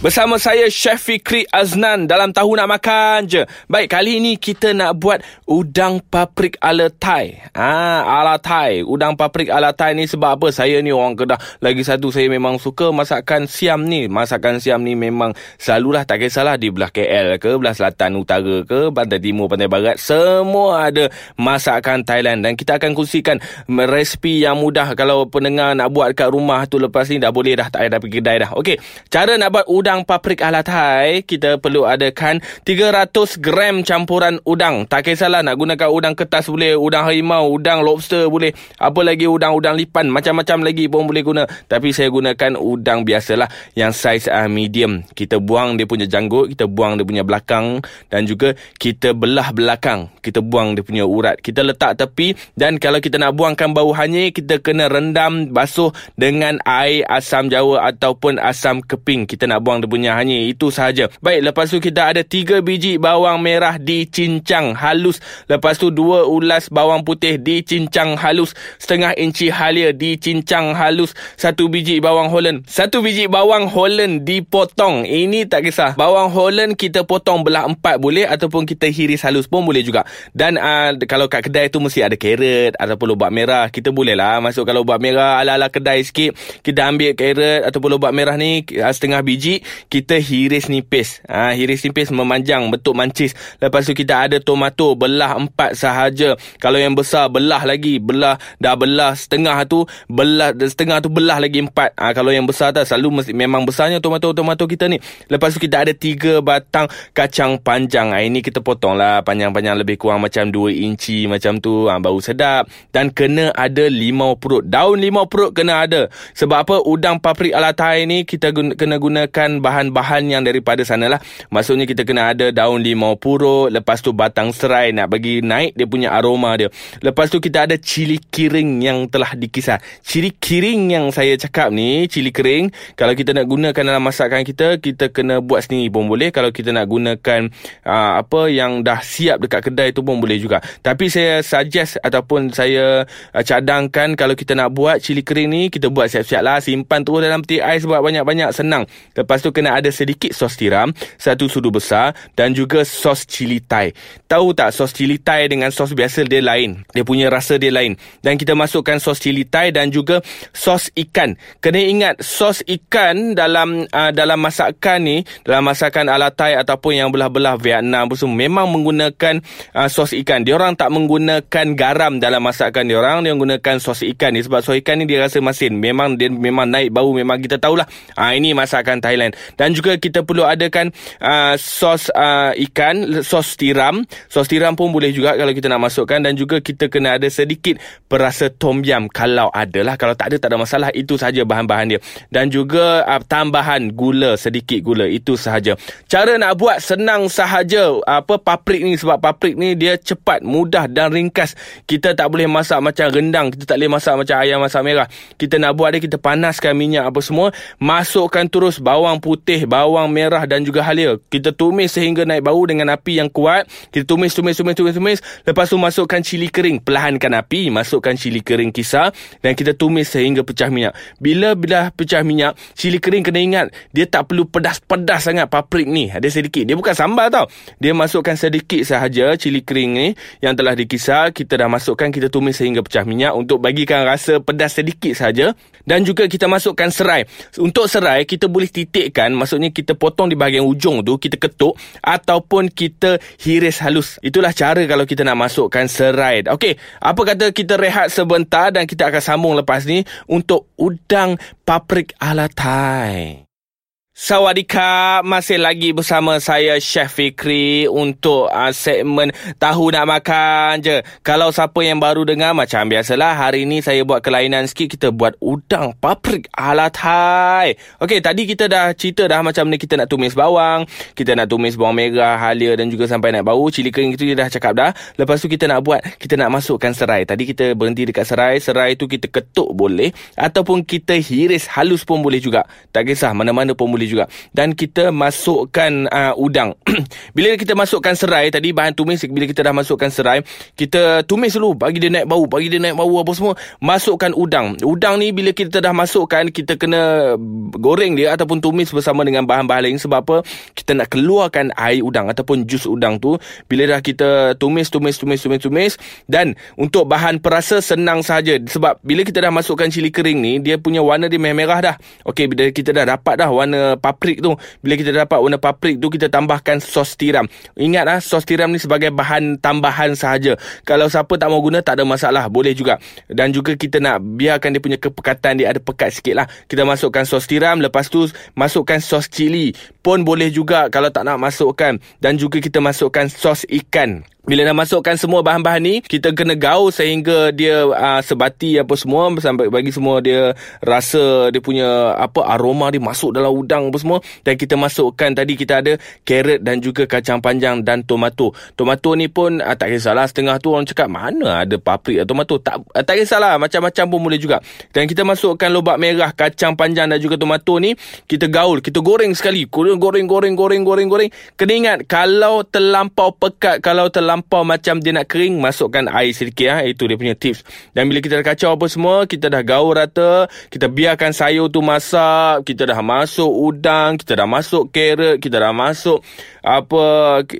Bersama saya Chef Fikri Aznan dalam Tahu Nak Makan je. Baik, kali ini kita nak buat udang paprik ala Thai. Ah, ala Thai. Udang paprik ala Thai ni sebab apa? Saya ni orang Kedah. Lagi satu saya memang suka masakan siam ni. Masakan siam ni memang selalulah tak kisahlah di belah KL ke, belah selatan utara ke, pantai timur, pantai barat, semua ada masakan Thailand dan kita akan kongsikan resipi yang mudah kalau pendengar nak buat kat rumah tu lepas ni dah boleh dah tak payah pergi kedai dah. Okey, cara nak buat udang udang paprik ala Thai, kita perlu adakan 300 gram campuran udang. Tak kisahlah nak gunakan udang kertas boleh, udang harimau, udang lobster boleh. Apa lagi udang-udang lipan, macam-macam lagi pun boleh guna. Tapi saya gunakan udang biasalah yang saiz uh, medium. Kita buang dia punya janggut, kita buang dia punya belakang dan juga kita belah belakang. Kita buang dia punya urat. Kita letak tepi dan kalau kita nak buangkan bau hanyir, kita kena rendam basuh dengan air asam jawa ataupun asam keping. Kita nak buang dia punya hanya itu sahaja. Baik, lepas tu kita ada 3 biji bawang merah dicincang halus. Lepas tu 2 ulas bawang putih dicincang halus. Setengah inci halia dicincang halus. 1 biji bawang holland. 1 biji bawang holland dipotong. Ini tak kisah. Bawang holland kita potong belah empat boleh ataupun kita hiris halus pun boleh juga. Dan uh, kalau kat kedai tu mesti ada carrot ataupun lobak merah. Kita boleh lah masuk kalau lobak merah ala-ala kedai sikit. Kita ambil carrot ataupun lobak merah ni uh, setengah biji kita hiris nipis. Ha, hiris nipis memanjang, bentuk mancis. Lepas tu kita ada tomato, belah empat sahaja. Kalau yang besar, belah lagi. Belah, dah belah setengah tu, belah setengah tu belah lagi empat. Ha, kalau yang besar tu, selalu mesti, memang besarnya tomato-tomato kita ni. Lepas tu kita ada tiga batang kacang panjang. Ha, ini kita potong lah panjang-panjang lebih kurang macam dua inci macam tu. Ha, baru sedap. Dan kena ada limau perut. Daun limau perut kena ada. Sebab apa? Udang paprik ala Thai ni kita guna, kena gunakan bahan-bahan yang daripada sana lah. Maksudnya kita kena ada daun limau purut, lepas tu batang serai nak bagi naik dia punya aroma dia. Lepas tu kita ada cili kering yang telah dikisar. Cili kering yang saya cakap ni, cili kering, kalau kita nak gunakan dalam masakan kita, kita kena buat sendiri pun boleh. Kalau kita nak gunakan uh, apa yang dah siap dekat kedai tu pun boleh juga. Tapi saya suggest ataupun saya uh, cadangkan kalau kita nak buat cili kering ni, kita buat siap-siap lah. Simpan terus dalam peti ais buat banyak-banyak senang. Lepas tu kena ada sedikit sos tiram, satu sudu besar dan juga sos cili thai. Tahu tak sos cili thai dengan sos biasa dia lain. Dia punya rasa dia lain. Dan kita masukkan sos cili thai dan juga sos ikan. Kena ingat sos ikan dalam uh, dalam masakan ni, dalam masakan ala Thai ataupun yang belah-belah Vietnam pun semua memang menggunakan uh, sos ikan. Dia orang tak menggunakan garam dalam masakan dia orang, dia menggunakan sos ikan ni sebab sos ikan ni dia rasa masin. Memang dia memang naik bau memang kita tahulah. Ah uh, ini masakan Thailand dan juga kita perlu adakan uh, sos uh, ikan, sos tiram. Sos tiram pun boleh juga kalau kita nak masukkan dan juga kita kena ada sedikit perasa tom yum kalau ada lah. Kalau tak ada tak ada masalah. Itu sahaja bahan-bahan dia. Dan juga uh, tambahan gula, sedikit gula. Itu sahaja. Cara nak buat senang sahaja apa paprik ni sebab paprik ni dia cepat, mudah dan ringkas. Kita tak boleh masak macam rendang, kita tak boleh masak macam ayam masak merah. Kita nak buat dia kita panaskan minyak apa semua, masukkan terus bawang putih, bawang merah dan juga halia. Kita tumis sehingga naik bau dengan api yang kuat. Kita tumis, tumis, tumis, tumis, tumis. Lepas tu masukkan cili kering. Perlahankan api, masukkan cili kering kisar. Dan kita tumis sehingga pecah minyak. Bila bila pecah minyak, cili kering kena ingat, dia tak perlu pedas-pedas sangat paprik ni. Ada sedikit. Dia bukan sambal tau. Dia masukkan sedikit sahaja cili kering ni yang telah dikisar. Kita dah masukkan, kita tumis sehingga pecah minyak untuk bagikan rasa pedas sedikit saja. Dan juga kita masukkan serai. Untuk serai, kita boleh titikkan, maksudnya kita potong di bahagian ujung tu, kita ketuk ataupun kita hiris halus. Itulah cara kalau kita nak masukkan serai. Okey, apa kata kita rehat sebentar dan kita akan sambung lepas ni untuk udang paprik ala Thai. Sawadika masih lagi bersama saya Chef Fikri untuk uh, segmen Tahu Nak Makan je. Kalau siapa yang baru dengar macam biasalah hari ini saya buat kelainan sikit kita buat udang paprik ala Thai. Okey, tadi kita dah cerita dah macam ni kita nak tumis bawang, kita nak tumis bawang merah, halia dan juga sampai nak bau, cili kering itu dia dah cakap dah. Lepas tu kita nak buat, kita nak masukkan serai. Tadi kita berhenti dekat serai, serai tu kita ketuk boleh ataupun kita hiris halus pun boleh juga. Tak kisah mana-mana pun boleh juga. Dan kita masukkan uh, udang. bila kita masukkan serai tadi bahan tumis bila kita dah masukkan serai, kita tumis dulu bagi dia naik bau, bagi dia naik bau apa semua. Masukkan udang. Udang ni bila kita dah masukkan kita kena goreng dia ataupun tumis bersama dengan bahan-bahan lain sebab apa? Kita nak keluarkan air udang ataupun jus udang tu bila dah kita tumis tumis tumis tumis tumis dan untuk bahan perasa senang saja sebab bila kita dah masukkan cili kering ni dia punya warna dia merah dah. Okey bila kita dah dapat dah warna paprik tu, bila kita dapat warna paprik tu kita tambahkan sos tiram. Ingat ah sos tiram ni sebagai bahan tambahan sahaja. Kalau siapa tak mau guna tak ada masalah, boleh juga. Dan juga kita nak biarkan dia punya kepekatan dia ada pekat sikit lah. Kita masukkan sos tiram, lepas tu masukkan sos cili pun boleh juga kalau tak nak masukkan. Dan juga kita masukkan sos ikan. Bila dah masukkan semua bahan-bahan ni, kita kena gaul sehingga dia uh, sebati apa semua sampai bagi semua dia rasa dia punya apa aroma dia masuk dalam udang apa semua dan kita masukkan tadi kita ada carrot dan juga kacang panjang dan tomato. Tomato ni pun uh, tak kisahlah setengah tu orang cakap mana ada paprik atau tomato. Tak uh, tak kisahlah macam-macam pun boleh juga. Dan kita masukkan lobak merah, kacang panjang dan juga tomato ni kita gaul, kita goreng sekali. Goreng goreng goreng goreng goreng. Kena ingat kalau terlampau pekat, kalau terlampau terlampau macam dia nak kering masukkan air sedikit ah. Itu dia punya tips. Dan bila kita dah kacau apa semua kita dah gaul rata kita biarkan sayur tu masak kita dah masuk udang kita dah masuk carrot kita dah masuk apa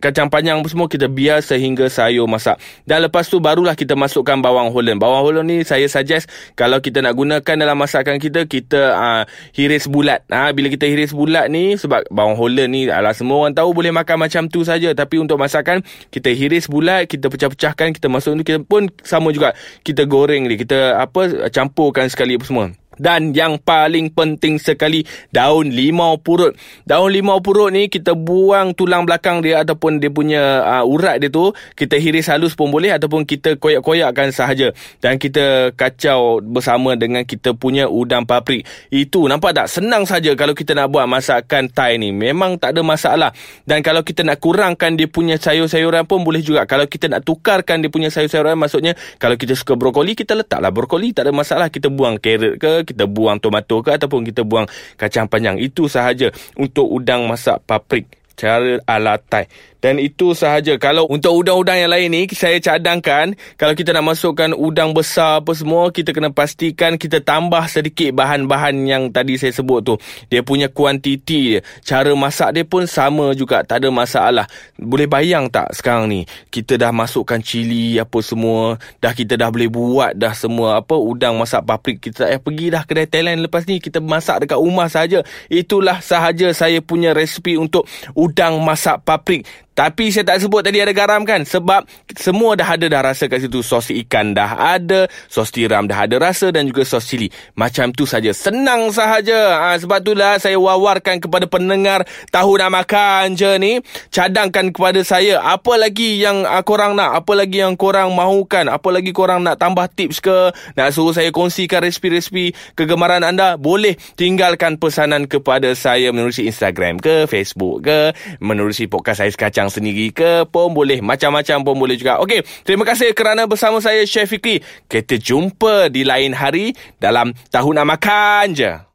kacang panjang apa semua kita biar sehingga sayur masak. Dan lepas tu barulah kita masukkan bawang holland bawang holland ni saya suggest kalau kita nak gunakan dalam masakan kita kita uh, hiris bulat. Ha, bila kita hiris bulat ni sebab bawang holland ni ala semua orang tahu boleh makan macam tu saja. Tapi untuk masakan kita hiris bulat kita pecah-pecahkan kita masuk kita pun sama juga. Kita goreng dia kita apa campurkan sekali apa semua dan yang paling penting sekali daun limau purut. Daun limau purut ni kita buang tulang belakang dia ataupun dia punya uh, urat dia tu, kita hiris halus pun boleh ataupun kita koyak-koyakkan sahaja dan kita kacau bersama dengan kita punya udang paprik. Itu nampak tak senang saja kalau kita nak buat masakan Thai ni. Memang tak ada masalah. Dan kalau kita nak kurangkan dia punya sayur-sayuran pun boleh juga. Kalau kita nak tukarkan dia punya sayur-sayuran maksudnya kalau kita suka brokoli kita letaklah brokoli tak ada masalah. Kita buang carrot ke kita buang tomato ke ataupun kita buang kacang panjang. Itu sahaja untuk udang masak paprik. Cara ala Thai dan itu sahaja. Kalau untuk udang-udang yang lain ni, saya cadangkan kalau kita nak masukkan udang besar apa semua, kita kena pastikan kita tambah sedikit bahan-bahan yang tadi saya sebut tu. Dia punya kuantiti dia. Cara masak dia pun sama juga. Tak ada masalah. Boleh bayang tak sekarang ni? Kita dah masukkan cili apa semua. Dah kita dah boleh buat dah semua apa udang masak paprik. Kita eh, pergi dah kedai Thailand lepas ni. Kita masak dekat rumah saja. Itulah sahaja saya punya resipi untuk udang masak paprik. Tapi saya tak sebut tadi ada garam kan? Sebab semua dah ada dah rasa kat situ. Sos ikan dah ada Sos tiram dah ada rasa Dan juga sos cili. Macam tu saja. Senang sahaja. Ha, Sebab itulah saya wawarkan kepada pendengar Tahu nak makan je ni. Cadangkan kepada saya Apa lagi yang uh, korang nak? Apa lagi yang korang mahukan? Apa lagi korang nak tambah tips ke? Nak suruh saya kongsikan resipi-resipi Kegemaran anda? Boleh tinggalkan pesanan kepada saya Menerusi Instagram ke Facebook ke Menerusi podcast saya sekacang yang sendiri ke pun boleh macam-macam pun boleh juga. Okey terima kasih kerana bersama saya Chef Fikri kita jumpa di lain hari dalam tahu nak makan je